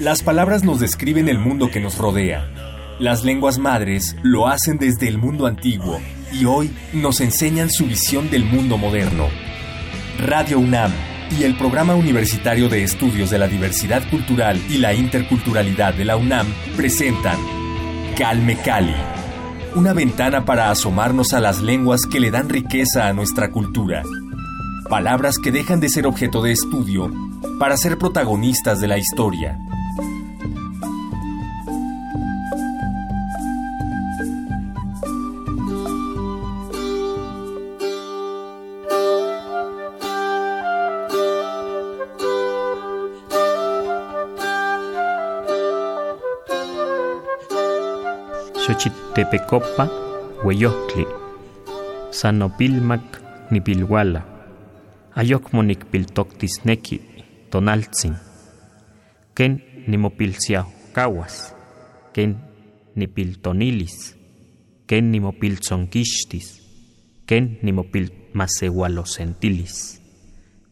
Las palabras nos describen el mundo que nos rodea. Las lenguas madres lo hacen desde el mundo antiguo y hoy nos enseñan su visión del mundo moderno. Radio UNAM y el Programa Universitario de Estudios de la Diversidad Cultural y la Interculturalidad de la UNAM presentan Calme Cali, una ventana para asomarnos a las lenguas que le dan riqueza a nuestra cultura. Palabras que dejan de ser objeto de estudio para ser protagonistas de la historia. Xochitepecopa, Hueyohtli, Sanopilmac, Nipilhuala, Ayokmo Piltoctisneki, Tonaltzin, Ken Nimopilciaucahuas, Ken Nipiltonilis, Ken Nimopiltzonquixtis, Ken Nimopilmaseualocentilis,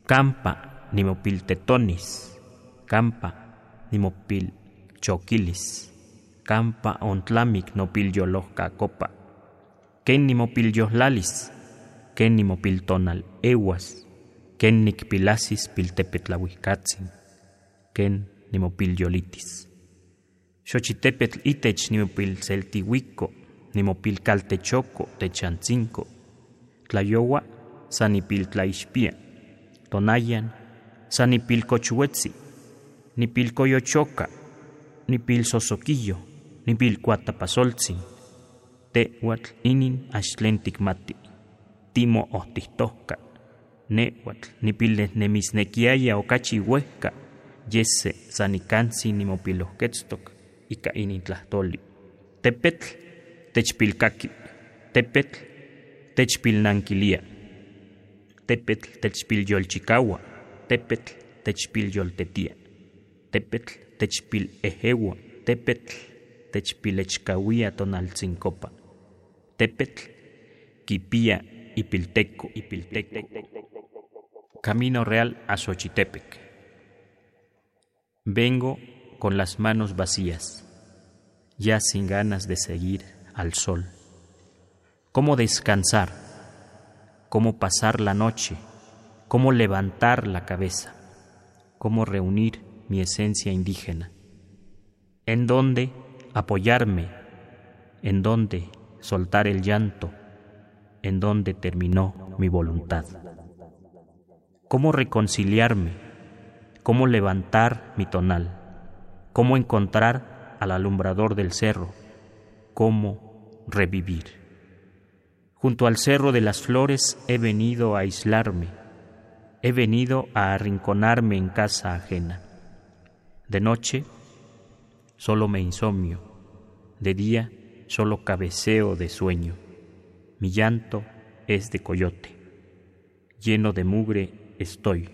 Campa Nimopiltetonis, Campa Nimopilchoquilis, campa ontlamik nopilyolohka copa. Ken nimopilyohlalis, ken nimopiltonal ewas, ken nikpilasis piltepetlahuicatzin, ken nimopilyolitis. Xochitepetl itech nimopilceltihuico, nimopilcaltechoco techantzinco, tlayowa sanipiltlaixpia, tonayan sanipilcochuetzi, nipilcoyochoca, nipilsosoquillo, nipilcuatapasoltzin, tehuatl inin axtlentikmati, timo ohtihtohka, nehuatl nipilnehnemisnekiaya okachi uehka, yese sanikansi nimopilohketztok, ika inin tlahtoli. Tepetl techpilkaki, tepetl techpilnankilia, tepetl techpilyolchikaua, tepetl techpilyoltetia, tepetl techpil ejewa, tepetl tonaltzincopa, tepetl kipia ipilteco, ipilteco. Camino Real a Xochitepec. Vengo con las manos vacías, ya sin ganas de seguir al sol. ¿Cómo descansar? ¿Cómo pasar la noche? ¿Cómo levantar la cabeza? ¿Cómo reunir mi esencia indígena? ¿En dónde apoyarme? ¿En dónde soltar el llanto? ¿En dónde terminó mi voluntad? ¿Cómo reconciliarme? ¿Cómo levantar mi tonal? ¿Cómo encontrar al alumbrador del cerro? ¿Cómo revivir? Junto al cerro de las flores he venido a aislarme, he venido a arrinconarme en casa ajena. De noche solo me insomnio, de día solo cabeceo de sueño. Mi llanto es de coyote, lleno de mugre estoy,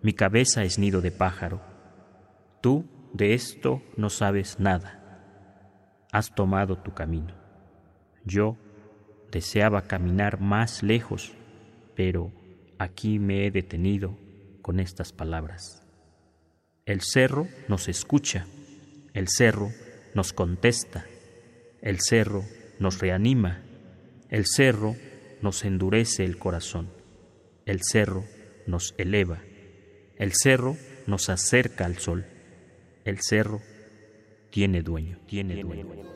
mi cabeza es nido de pájaro. Tú de esto no sabes nada, has tomado tu camino. Yo deseaba caminar más lejos, pero aquí me he detenido con estas palabras. El cerro nos escucha, el cerro nos contesta, el cerro nos reanima, el cerro nos endurece el corazón, el cerro nos eleva, el cerro nos acerca al sol, el cerro tiene dueño, tiene dueño.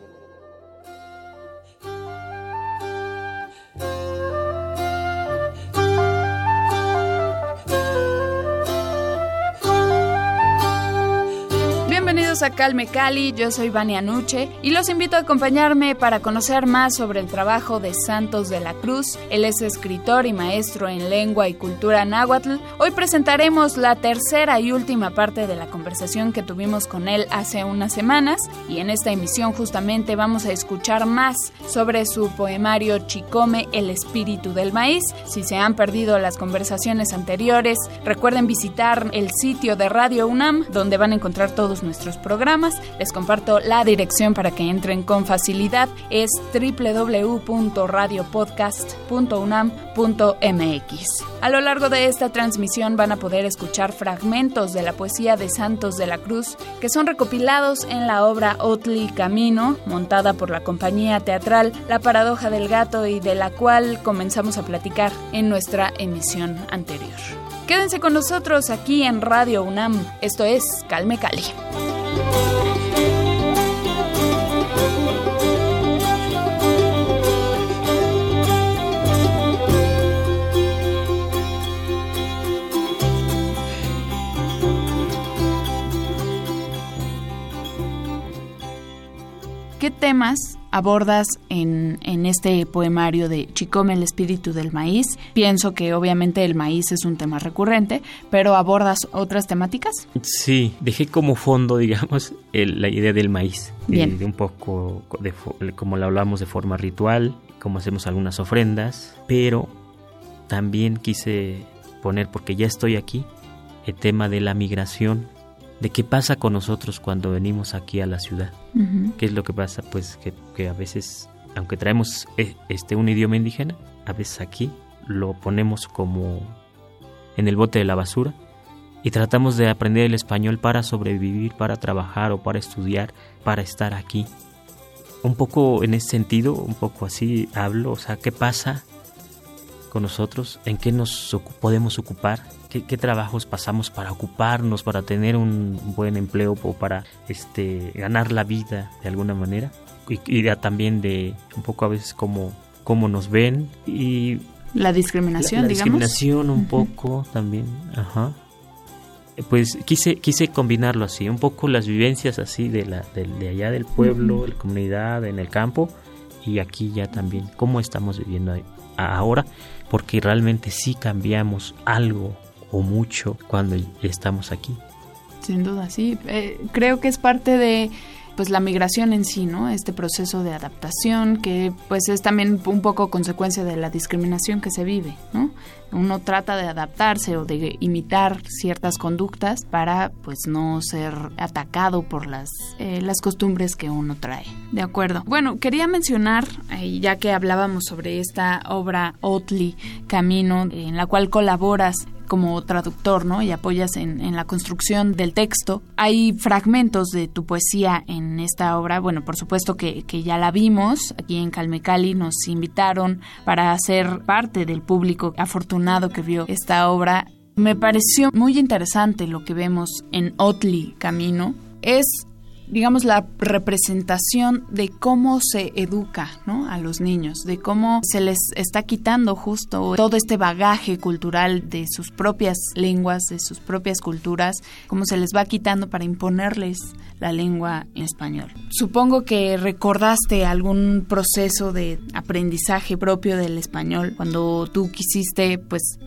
Bienvenidos a Calme Cali, yo soy Vania Nuche y los invito a acompañarme para conocer más sobre el trabajo de Santos de la Cruz. Él es escritor y maestro en lengua y cultura náhuatl. Hoy presentaremos la tercera y última parte de la conversación que tuvimos con él hace unas semanas y en esta emisión justamente vamos a escuchar más sobre su poemario Chicome, el espíritu del maíz. Si se han perdido las conversaciones anteriores, recuerden visitar el sitio de Radio UNAM donde van a encontrar todos nuestros programas. Les comparto la dirección para que entren con facilidad. Es www.radiopodcast.unam.mx. A lo largo de esta transmisión van a poder escuchar fragmentos de la poesía de Santos de la Cruz que son recopilados en la obra Otli Camino, montada por la compañía teatral La Paradoja del Gato y de la cual comenzamos a platicar en nuestra emisión anterior. Quédense con nosotros aquí en Radio UNAM. Esto es Calme Cali. Temas abordas en, este poemario de Chicome el espíritu del maíz? Pienso que obviamente el maíz es un tema recurrente, pero ¿abordas otras temáticas? Sí, dejé como fondo, digamos, la idea del maíz. Bien. De, un poco de, como lo hablamos de forma ritual, como hacemos algunas ofrendas, pero también quise poner, porque ya estoy aquí, el tema de la migración de qué pasa con nosotros cuando venimos aquí a la ciudad. ¿Qué es lo que pasa? Pues que, a veces, aunque traemos eh, este un idioma indígena, a veces aquí lo ponemos como en el bote de la basura y tratamos de aprender el español para sobrevivir, para trabajar o para estudiar, para estar aquí. Un poco en ese sentido, un poco así hablo, o sea, ¿qué pasa con nosotros? ¿En qué nos podemos ocupar? qué, trabajos pasamos para ocuparnos, para tener un buen empleo o para este, ganar la vida de alguna manera. Y, también de un poco a veces cómo, cómo nos ven y... La discriminación, la, la discriminación un poco también, ajá. Pues quise, quise combinarlo así, un poco las vivencias así de, la, de, allá del pueblo, de la comunidad, en el campo, y aquí ya también, cómo estamos viviendo ahora, porque realmente sí cambiamos algo o mucho cuando estamos aquí. Sin duda, sí. Eh, creo que es parte de pues la migración en sí, ¿no? Este proceso de adaptación que pues es también un poco consecuencia de la discriminación que se vive, ¿no? Uno trata de adaptarse o de imitar ciertas conductas para pues no ser atacado por las, eh, las costumbres que uno trae. De acuerdo. Bueno, quería mencionar, eh, ya que hablábamos sobre esta obra Otli Camino, en la cual colaboras como traductor, ¿no? Y apoyas en, la construcción del texto. Hay fragmentos de tu poesía en esta obra. Bueno, por supuesto que, que ya la vimos. Aquí en Calmecali nos invitaron para ser parte del público afortunado que vio esta obra. Me pareció muy interesante lo que vemos en Otli Camino. Es digamos, la representación de cómo se educa a los niños, de cómo se les está quitando justo todo este bagaje cultural de sus propias lenguas, de sus propias culturas, cómo se les va quitando para imponerles la lengua en español. Supongo que recordaste algún proceso de aprendizaje propio del español cuando tú quisiste, pues,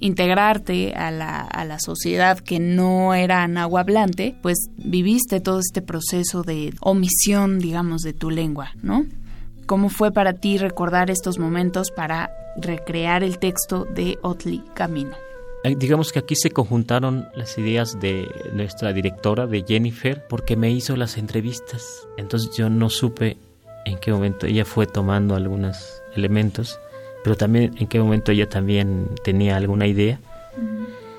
integrarte a la, a la sociedad que no era nahuablante, pues viviste todo este proceso de omisión, digamos, de tu lengua, ¿no? ¿Cómo fue para ti recordar estos momentos para recrear el texto de Otli Camino? Digamos que aquí se conjuntaron las ideas de nuestra directora, de Jennifer, porque me hizo las entrevistas. Entonces yo no supe en qué momento ella fue tomando algunos elementos pero también en qué momento ella también tenía alguna idea.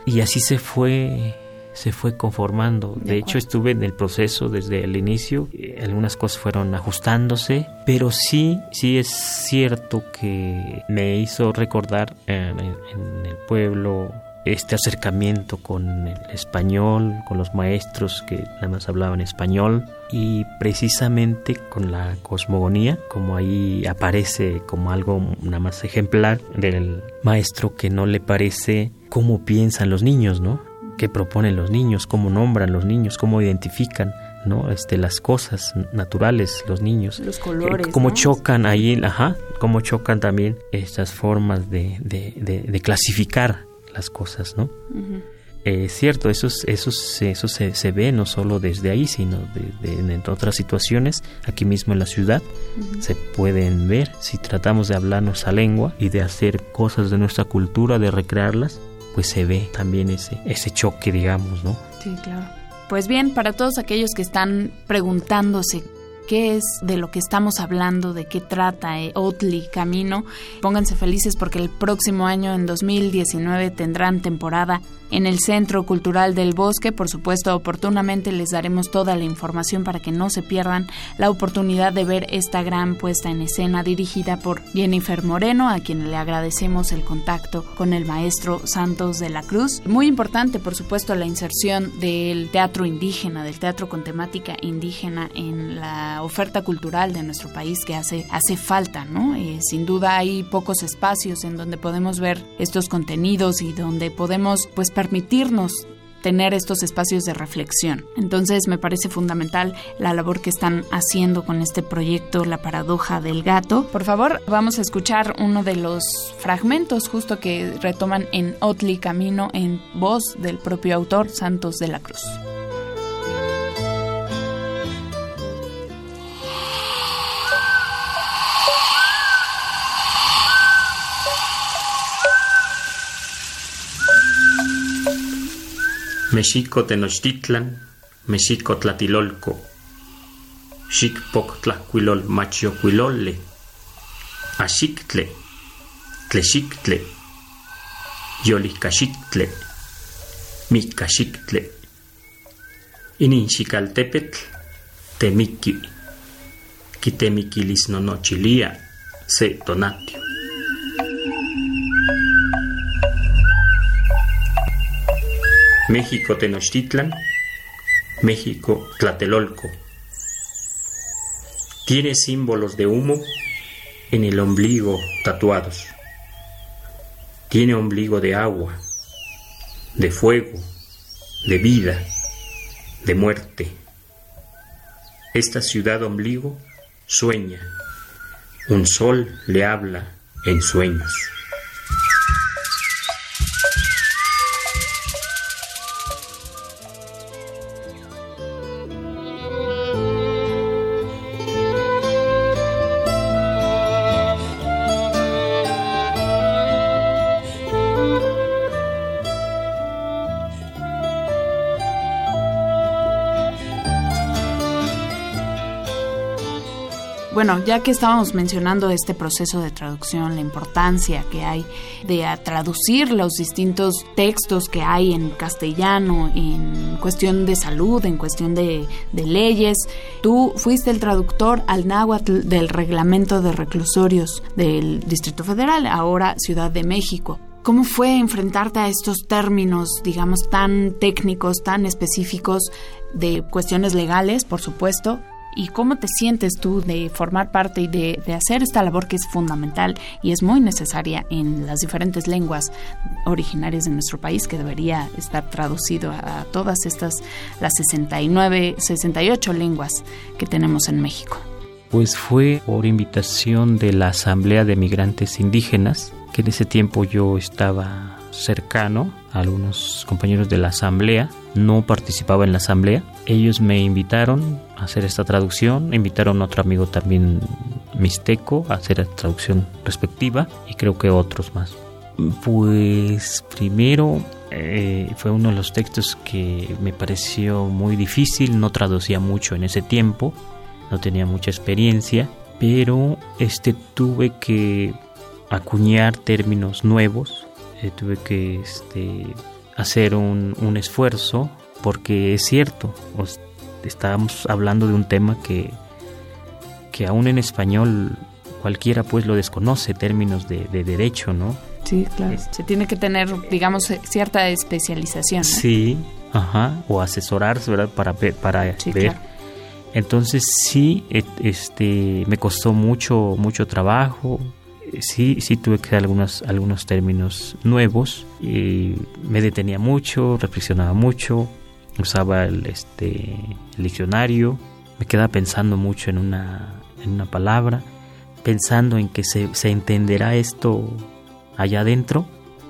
Y así se fue se fue conformando. De, hecho, estuve en el proceso desde el inicio. Algunas cosas fueron ajustándose, pero sí, sí es cierto que me hizo recordar en el pueblo este acercamiento con el español, con los maestros que nada más hablaban español y precisamente con la cosmogonía, como ahí aparece como algo nada más ejemplar del maestro que no le parece cómo piensan los niños, ¿no? ¿Qué proponen los niños? ¿Cómo nombran los niños? ¿Cómo identifican? ¿no? Este, las cosas naturales, los niños. Los colores. cómo chocan ahí, ajá, cómo chocan también estas formas de, de, de clasificar las cosas, ¿no? Es cierto, eso, eso, eso se, se, ve no solo desde ahí, sino de, en otras situaciones, aquí mismo en la ciudad, se pueden ver si tratamos de hablar nuestra lengua y de hacer cosas de nuestra cultura, de recrearlas, pues se ve también ese, ese choque, digamos, ¿no? Sí, claro. Pues bien, para todos aquellos que están preguntándose qué es de lo que estamos hablando, de qué trata eh, Otli Camino. Pónganse felices porque el próximo año, en 2019, tendrán temporada en el Centro Cultural del Bosque. Por supuesto, oportunamente les daremos toda la información para que no se pierdan la oportunidad de ver esta gran puesta en escena dirigida por Jennifer Moreno, a quien le agradecemos el contacto con el maestro Santos de la Cruz. Muy importante, por supuesto, la inserción del teatro indígena, del teatro con temática indígena en la oferta cultural de nuestro país que hace, hace falta, ¿no? Eh, sin duda hay pocos espacios en donde podemos ver estos contenidos y donde podemos, pues, permitirnos tener estos espacios de reflexión. Entonces me parece fundamental la labor que están haciendo con este proyecto La paradoja del gato. Por favor, vamos a escuchar uno de los fragmentos justo que retoman en Otli Camino en voz del propio autor Santos de la Cruz. Mexico Tenochtitlan, Mexico Tlatilolco, Xicpoc Tlacuilol Machiocuilole, Axictle, Tlexictle, Yolicaxictle, Micaxictle, Ininxicaltepetl, Temiki, Quitemiquilisnonochilia, Se Tonatio. México Tenochtitlan, México Tlatelolco. Tiene símbolos de humo en el ombligo tatuados. Tiene ombligo de agua, de fuego, de vida, de muerte. Esta ciudad ombligo sueña. Un sol le habla en sueños. Bueno, ya que estábamos mencionando este proceso de traducción, la importancia que hay de traducir los distintos textos que hay en castellano, en cuestión de salud, en cuestión de, leyes, tú fuiste el traductor al náhuatl del reglamento de reclusorios del Distrito Federal, ahora Ciudad de México. ¿Cómo fue enfrentarte a estos términos, digamos, tan técnicos, tan específicos de cuestiones legales, por supuesto, y cómo te sientes tú de formar parte y de, hacer esta labor que es fundamental y es muy necesaria en las diferentes lenguas originarias de nuestro país que debería estar traducido a, todas estas, las 69, 68 lenguas que tenemos en México. Pues fue por invitación de la Asamblea de Migrantes Indígenas, que en ese tiempo yo estaba cercano a algunos compañeros de la asamblea, no participaba en la asamblea. Ellos me invitaron a hacer esta traducción, invitaron a otro amigo también mixteco a hacer la traducción respectiva y creo que otros más. Pues primero eh, fue uno de los textos que me pareció muy difícil, no traducía mucho en ese tiempo, no tenía mucha experiencia, pero este tuve que acuñar términos nuevos eh, tuve que este, hacer un, un, esfuerzo porque es cierto, estábamos hablando de un tema que, que aún en español cualquiera pues lo desconoce, términos de, de derecho, ¿no? Sí, claro. Se tiene que tener, digamos, cierta especialización. Sí, ajá, o asesorarse, ¿verdad? Para para ver. Entonces sí, este, me costó mucho, mucho trabajo, sí, sí tuve que dar algunos, algunos términos nuevos y me detenía mucho, reflexionaba mucho, usaba el, este, diccionario, me quedaba pensando mucho en una, en una palabra, pensando en que se, se entenderá esto allá adentro.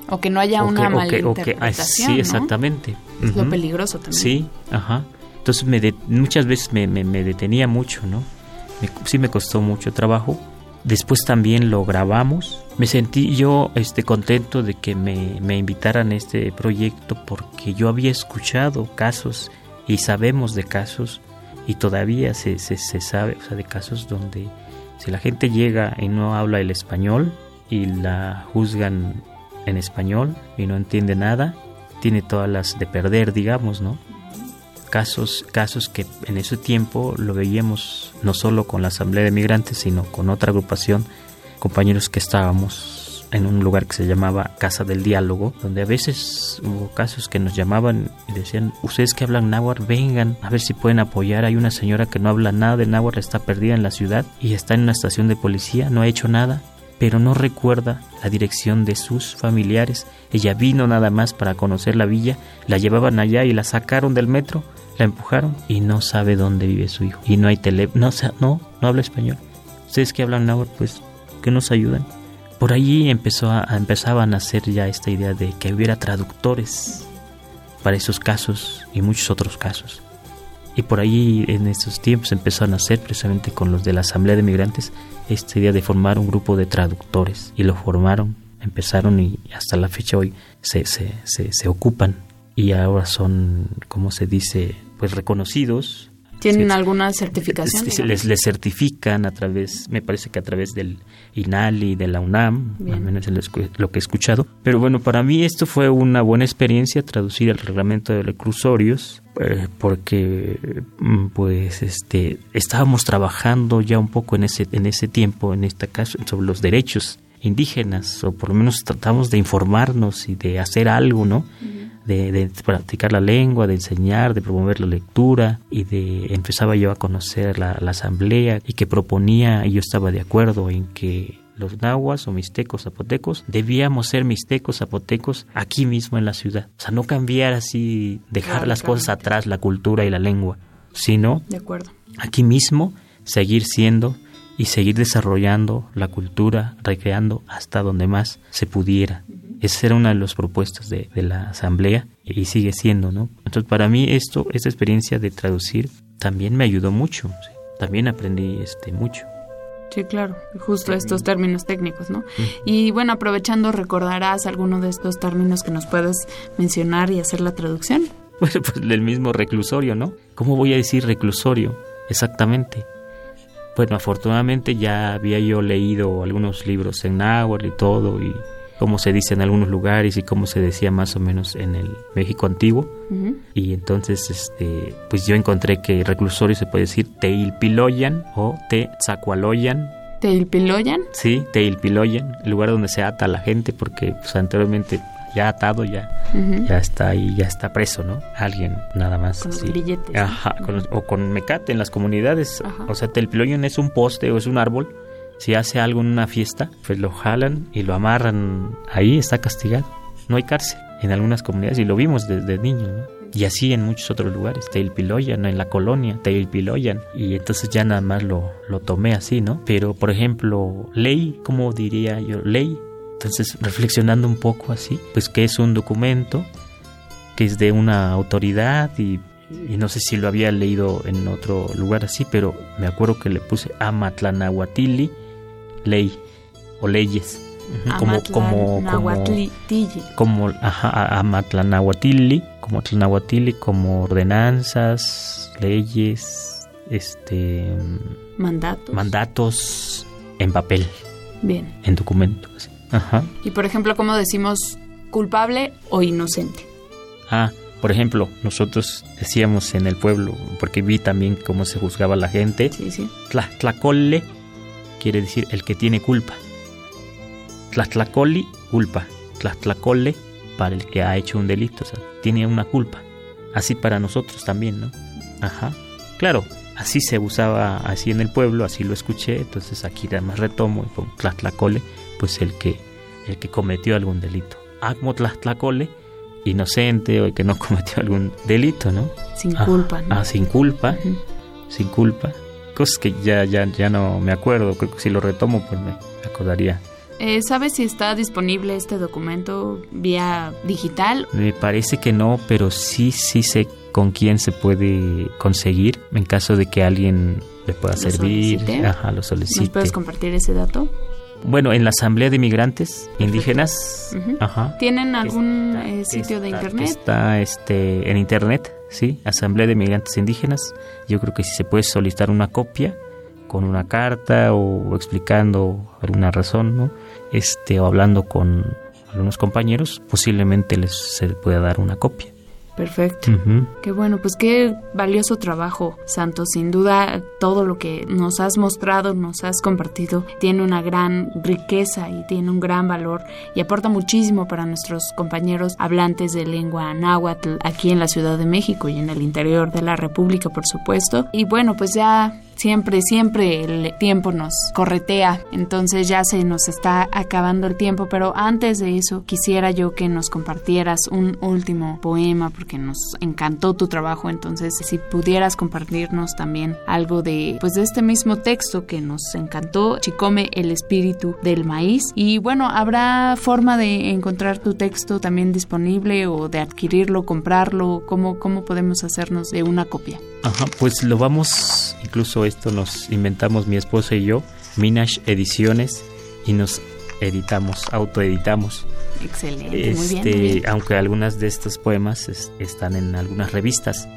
O que no haya una mala interpretación, Sí, exactamente. Es lo peligroso también. Sí, ajá. Entonces me muchas veces me, me, detenía mucho, ¿no? sí me costó mucho trabajo, Después también lo grabamos. Me sentí yo este, contento de que me, me invitaran a este proyecto porque yo había escuchado casos Y sabemos de casos, y todavía se, se, se sabe, o sea, de casos donde si la gente llega y no habla el español y la juzgan en español y no entiende nada, tiene todas las de perder, digamos, ¿no? Casos, casos que en ese tiempo lo veíamos no solo con la Asamblea de Migrantes, sino con otra agrupación, compañeros que estábamos en un lugar que se llamaba Casa del Diálogo, donde a veces hubo casos que nos llamaban y decían, ustedes que hablan náhuatl, vengan a ver si pueden apoyar. Hay una señora que no habla nada de náhuatl, está perdida en la ciudad y está en una estación de policía, no ha hecho nada pero no recuerda la dirección de sus familiares. Ella vino nada más para conocer la villa, la llevaban allá y la sacaron del metro, la empujaron y no sabe dónde vive su hijo. Y no hay teléfono, no, no, no habla español. Ustedes que hablan náhuatl, pues, que nos ayudan. Por allí empezó a, empezaban a hacer ya esta idea de que hubiera traductores para esos casos y muchos otros casos. Y por ahí en esos tiempos empezó a nacer precisamente con los de la Asamblea de Migrantes esta idea de formar un grupo de traductores. Y lo formaron, empezaron y hasta la fecha hoy se, se, se, se ocupan. Y ahora son, como se dice, pues reconocidos ¿Tienen alguna certificación? Les, les, certifican a través, me parece que a través del INALI, de la UNAM, al menos lo que he escuchado. Pero bueno, para mí esto fue una buena experiencia, traducir el reglamento de reclusorios, eh, porque mm, pues este estábamos trabajando ya un poco en ese, en ese tiempo, en este caso, sobre los derechos indígenas, o por lo menos tratamos de informarnos y de hacer algo, ¿no? de, practicar la lengua, de enseñar, de promover la lectura y de empezaba yo a conocer la, asamblea y que proponía y yo estaba de acuerdo en que los nahuas o mixtecos zapotecos debíamos ser mixtecos zapotecos aquí mismo en la ciudad. O sea, no cambiar así, dejar las cosas atrás, la cultura y la lengua, sino de acuerdo. aquí mismo seguir siendo y seguir desarrollando la cultura, recreando hasta donde más se pudiera. Esa era una de las propuestas de, la asamblea y sigue siendo, ¿no? Entonces, para mí esto, esta experiencia de traducir también me ayudó mucho, también aprendí este mucho. Sí, claro, justo estos términos técnicos, ¿no? Y bueno, aprovechando, ¿recordarás alguno de estos términos que nos puedes mencionar y hacer la traducción? Bueno, pues el mismo reclusorio, ¿no? ¿Cómo voy a decir reclusorio? Exactamente. Bueno, afortunadamente ya había yo leído algunos libros en náhuatl y todo, y cómo se dice en algunos lugares y cómo se decía más o menos en el México antiguo. Y entonces, este, pues yo encontré que reclusorio se puede decir Teilpiloyan o Tezacualoyan. ¿Teilpiloyan? Sí, Teilpiloyan, el lugar donde se ata a la gente porque pues, anteriormente ya atado, ya, ya está ahí, ya está preso, ¿no? Alguien nada más. Con los billetes. Ajá, o con mecate en las comunidades. O sea, Teilpiloyan es un poste o es un árbol si hace algo en una fiesta, pues lo jalan y lo amarran ahí, está castigado. No hay cárcel en algunas comunidades y lo vimos desde niño, ¿no? Y así en muchos otros lugares, Teilpiloyan, en la colonia, Teilpiloyan. Y entonces ya nada más lo, lo tomé así, ¿no? Pero, por ejemplo, ley, ¿cómo diría yo? Ley. Entonces, reflexionando un poco así, pues que es un documento que es de una autoridad y, y, no sé si lo había leído en otro lugar así, pero me acuerdo que le puse Amatlanahuatili ley o leyes. Como, como, como, como ajá, Amatlanahuatili, como Tlanahuatili, como ordenanzas, leyes, este mandatos. mandatos en papel. Bien. En documentos. Ajá. Y por ejemplo, ¿cómo decimos culpable o inocente? Ah, por ejemplo, nosotros decíamos en el pueblo, porque vi también cómo se juzgaba la gente, sí, sí. Tla, tlacole quiere decir el que tiene culpa. Tlacoli, culpa. Tlacole, para el que ha hecho un delito, o sea, tiene una culpa. Así para nosotros también, ¿no? Ajá. Claro, así se usaba así en el pueblo, así lo escuché, entonces aquí además retomo y pongo Tlacole, pues el que, el que cometió algún delito. Acmo Tlacole, inocente o el que no cometió algún delito, ¿no? Sin culpa, ¿no? Ah, sin culpa, sin culpa cosas que ya, ya, ya no me acuerdo. Creo que si lo retomo, pues me acordaría. Eh, ¿Sabes si está disponible este documento vía digital? Me parece que no, pero sí, sí sé con quién se puede conseguir en caso de que alguien le pueda servir. Solicite. Ajá, lo solicite. ¿Nos puedes compartir ese dato? Bueno, en la Asamblea de Migrantes Indígenas. Ajá. ¿Tienen algún eh, sitio de internet? Está este, en internet, sí, Asamblea de Migrantes Indígenas. Yo creo que si se puede solicitar una copia con una carta o explicando alguna razón, ¿no? Este, o hablando con algunos compañeros, posiblemente les se pueda dar una copia. Perfecto. Qué bueno, pues qué valioso trabajo, Santos. Sin duda, todo lo que nos has mostrado, nos has compartido, tiene una gran riqueza y tiene un gran valor y aporta muchísimo para nuestros compañeros hablantes de lengua náhuatl aquí en la Ciudad de México y en el interior de la República, por supuesto. Y bueno, pues ya Siempre, siempre el tiempo nos corretea, entonces ya se nos está acabando el tiempo, pero antes de eso quisiera yo que nos compartieras un último poema porque nos encantó tu trabajo, entonces si pudieras compartirnos también algo de pues de este mismo texto que nos encantó, Chicome el espíritu del maíz. Y bueno, habrá forma de encontrar tu texto también disponible o de adquirirlo, comprarlo, cómo cómo podemos hacernos de una copia. Ajá, pues lo vamos, incluso esto nos inventamos mi esposa y yo, Minash Ediciones, y nos editamos, autoeditamos. Excelente, este, Aunque algunas de estos poemas están en algunas revistas,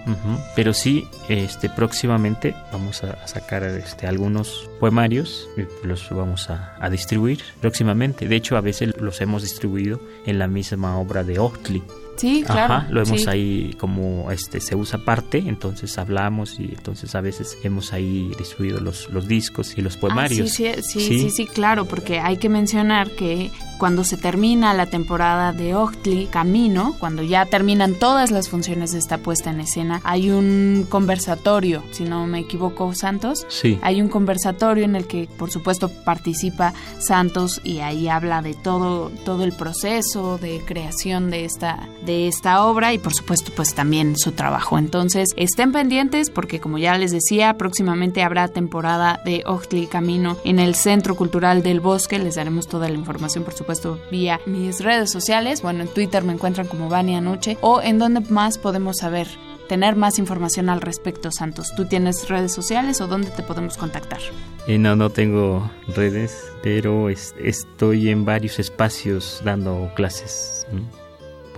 pero sí, este, próximamente vamos a, sacar este, algunos poemarios y los vamos a, a, distribuir próximamente. De hecho, a veces los hemos distribuido en la misma obra de Ochtli. Sí, claro. Ajá, lo hemos ahí como este se usa parte, entonces hablamos y entonces a veces hemos ahí distribuido los, los discos y los ah, poemarios. sí, sí, sí, sí, claro, porque hay que mencionar que cuando se termina la temporada de Ochtli Camino, cuando ya terminan todas las funciones de esta puesta en escena, hay un conversatorio, si no me equivoco, Santos. Sí. Hay un conversatorio en el que, por supuesto, participa Santos y ahí habla de todo, todo el proceso de creación de esta, de esta obra y, por supuesto, pues también su trabajo. Entonces, estén pendientes porque, como ya les decía, próximamente habrá temporada de Ochtli Camino en el Centro Cultural del Bosque. Les daremos toda la información, por supuesto supuesto, vía mis redes sociales. Bueno, en Twitter me encuentran como Vania Anoche. O en donde más podemos saber, tener más información al respecto, Santos. ¿Tú tienes redes sociales o dónde te podemos contactar? Eh, no, no tengo redes, pero estoy en varios espacios dando clases.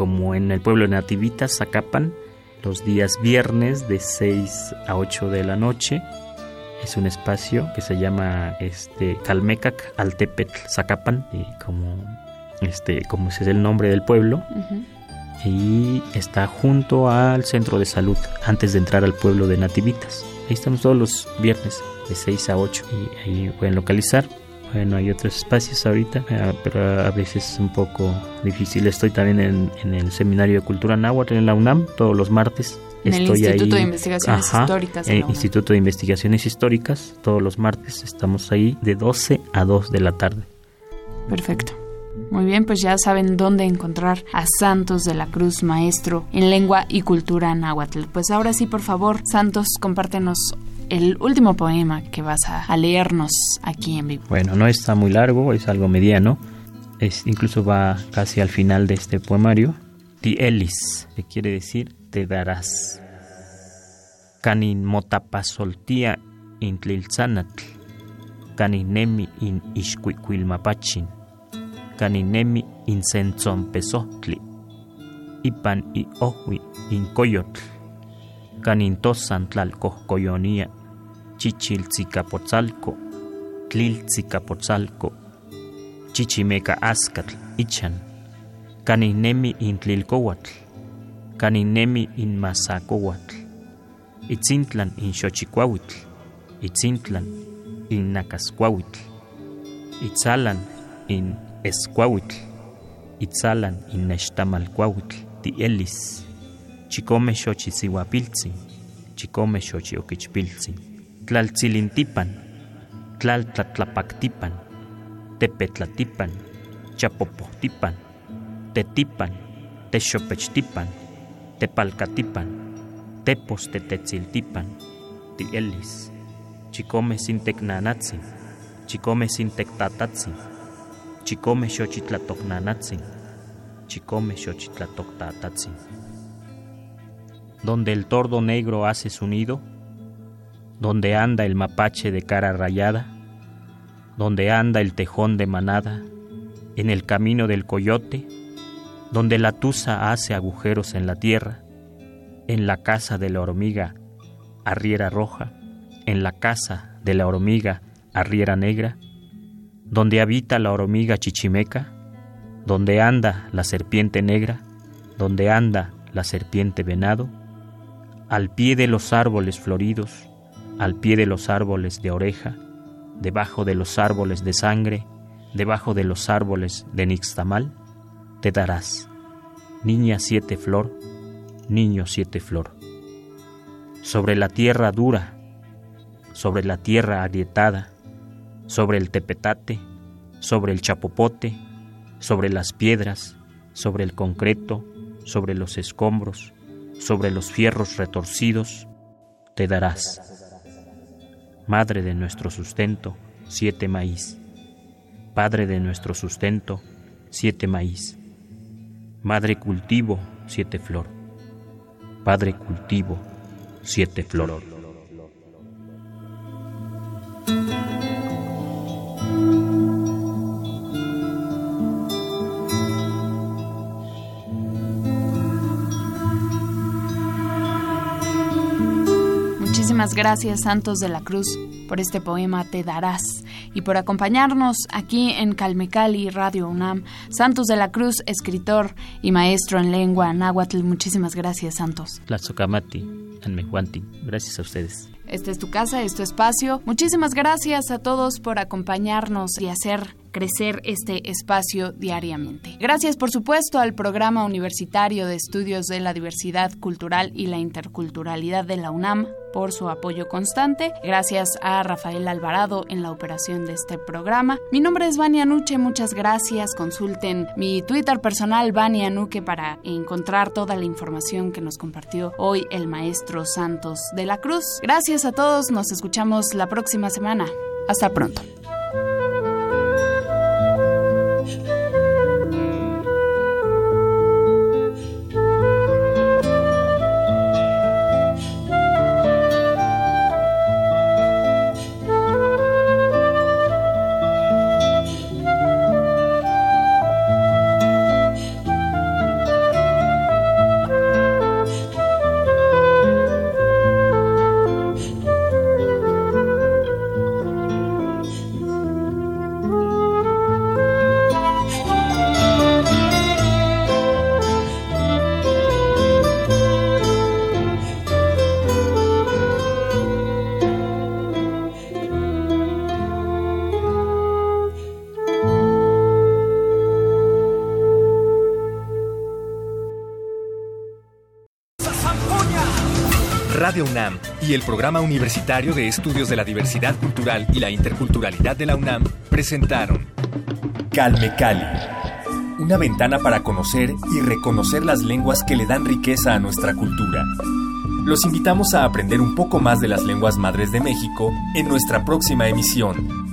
Como en el pueblo de Nativitas, Zacapan, los días viernes de 6 a 8 de la noche. Es un espacio que se llama este Calmecac Altepetl Zacapan y como este como ese es el nombre del pueblo. Y está junto al centro de salud antes de entrar al pueblo de Nativitas. Ahí estamos todos los viernes de 6 a 8 y ahí pueden localizar bueno, hay otros espacios ahorita, eh, pero a veces es un poco difícil. Estoy también en, en el Seminario de Cultura Náhuatl en la UNAM todos los martes en el Instituto de Investigaciones Históricas. En el Instituto de Investigaciones Históricas, todos los martes estamos ahí de 12 a 2 de la tarde. Perfecto. Muy bien, pues ya saben dónde encontrar a Santos de la Cruz, maestro en lengua y cultura náhuatl. Pues ahora sí, por favor, Santos, compártenos el último poema que vas a, leernos aquí en vivo. Bueno, no está muy largo, es algo mediano. Es, incluso va casi al final de este poemario. Di Ellis, que quiere decir te darás. Canin motapasoltia in tliltzanatl, caninemi in ixcuicuilmapachin, caninemi in sentzonpesohtli, ipan i ohui in coyotl, canintosan tlalcohcoyonia, chichiltzicapotzalco, tliltzicapotzalco, chichimeca ascatl ichan, caninemi in tlilcohuatl, caninemi in Mazacohuatl, Itzintlan in Xochicuahuitl, Itzintlan in Nacascuahuitl, Itzalan in Escuahuitl, Itzalan in Nextamalcuahuitl, Elis, Chicome Xochisihuapiltzin, Chicome Xochioquichpiltzin, Tlaltzilintipan, Tlaltlatlapactipan, Tepetlatipan, Chapopohtipan, Tetipan, Texopechtipan, Tepalcatipan, Tepos Tetetziltipan, Tielis, Chicome Sintecnanatzin, Chicome Sintectatatzin, Chicome Xochitlatocnanatzin, Chicome Xochitlatoctatatzin. Donde el tordo negro hace su nido, donde anda el mapache de cara rayada, donde anda el tejón de manada, en el camino del coyote, donde la tusa hace agujeros en la tierra, en la casa de la hormiga, arriera roja, en la casa de la hormiga, arriera negra, donde habita la hormiga chichimeca, donde anda la serpiente negra, donde anda la serpiente venado, al pie de los árboles floridos, al pie de los árboles de oreja, debajo de los árboles de sangre, debajo de los árboles de nixtamal, te darás, niña siete flor, niño siete flor. Sobre la tierra dura, sobre la tierra agrietada, sobre el tepetate, sobre el chapopote, sobre las piedras, sobre el concreto, sobre los escombros, sobre los fierros retorcidos, te darás. Madre de nuestro sustento, siete maíz. Padre de nuestro sustento, siete maíz. Madre cultivo, siete flor. Padre cultivo, siete flor. Gracias, Santos de la Cruz, por este poema Te Darás y por acompañarnos aquí en Calmecali Radio UNAM. Santos de la Cruz, escritor y maestro en lengua náhuatl. Muchísimas gracias, Santos. Gracias a ustedes. Esta es tu casa, es tu espacio. Muchísimas gracias a todos por acompañarnos y hacer crecer este espacio diariamente. Gracias, por supuesto, al Programa Universitario de Estudios de la Diversidad Cultural y la Interculturalidad de la UNAM por su apoyo constante. Gracias a Rafael Alvarado en la operación de este programa. Mi nombre es Vania Nuche, muchas gracias. Consulten mi Twitter personal, Vania Nuque, para encontrar toda la información que nos compartió hoy el maestro Santos de la Cruz. Gracias a todos, nos escuchamos la próxima semana. Hasta pronto. Radio UNAM y el Programa Universitario de Estudios de la Diversidad Cultural y la Interculturalidad de la UNAM presentaron Calme Cali, una ventana para conocer y reconocer las lenguas que le dan riqueza a nuestra cultura. Los invitamos a aprender un poco más de las lenguas madres de México en nuestra próxima emisión.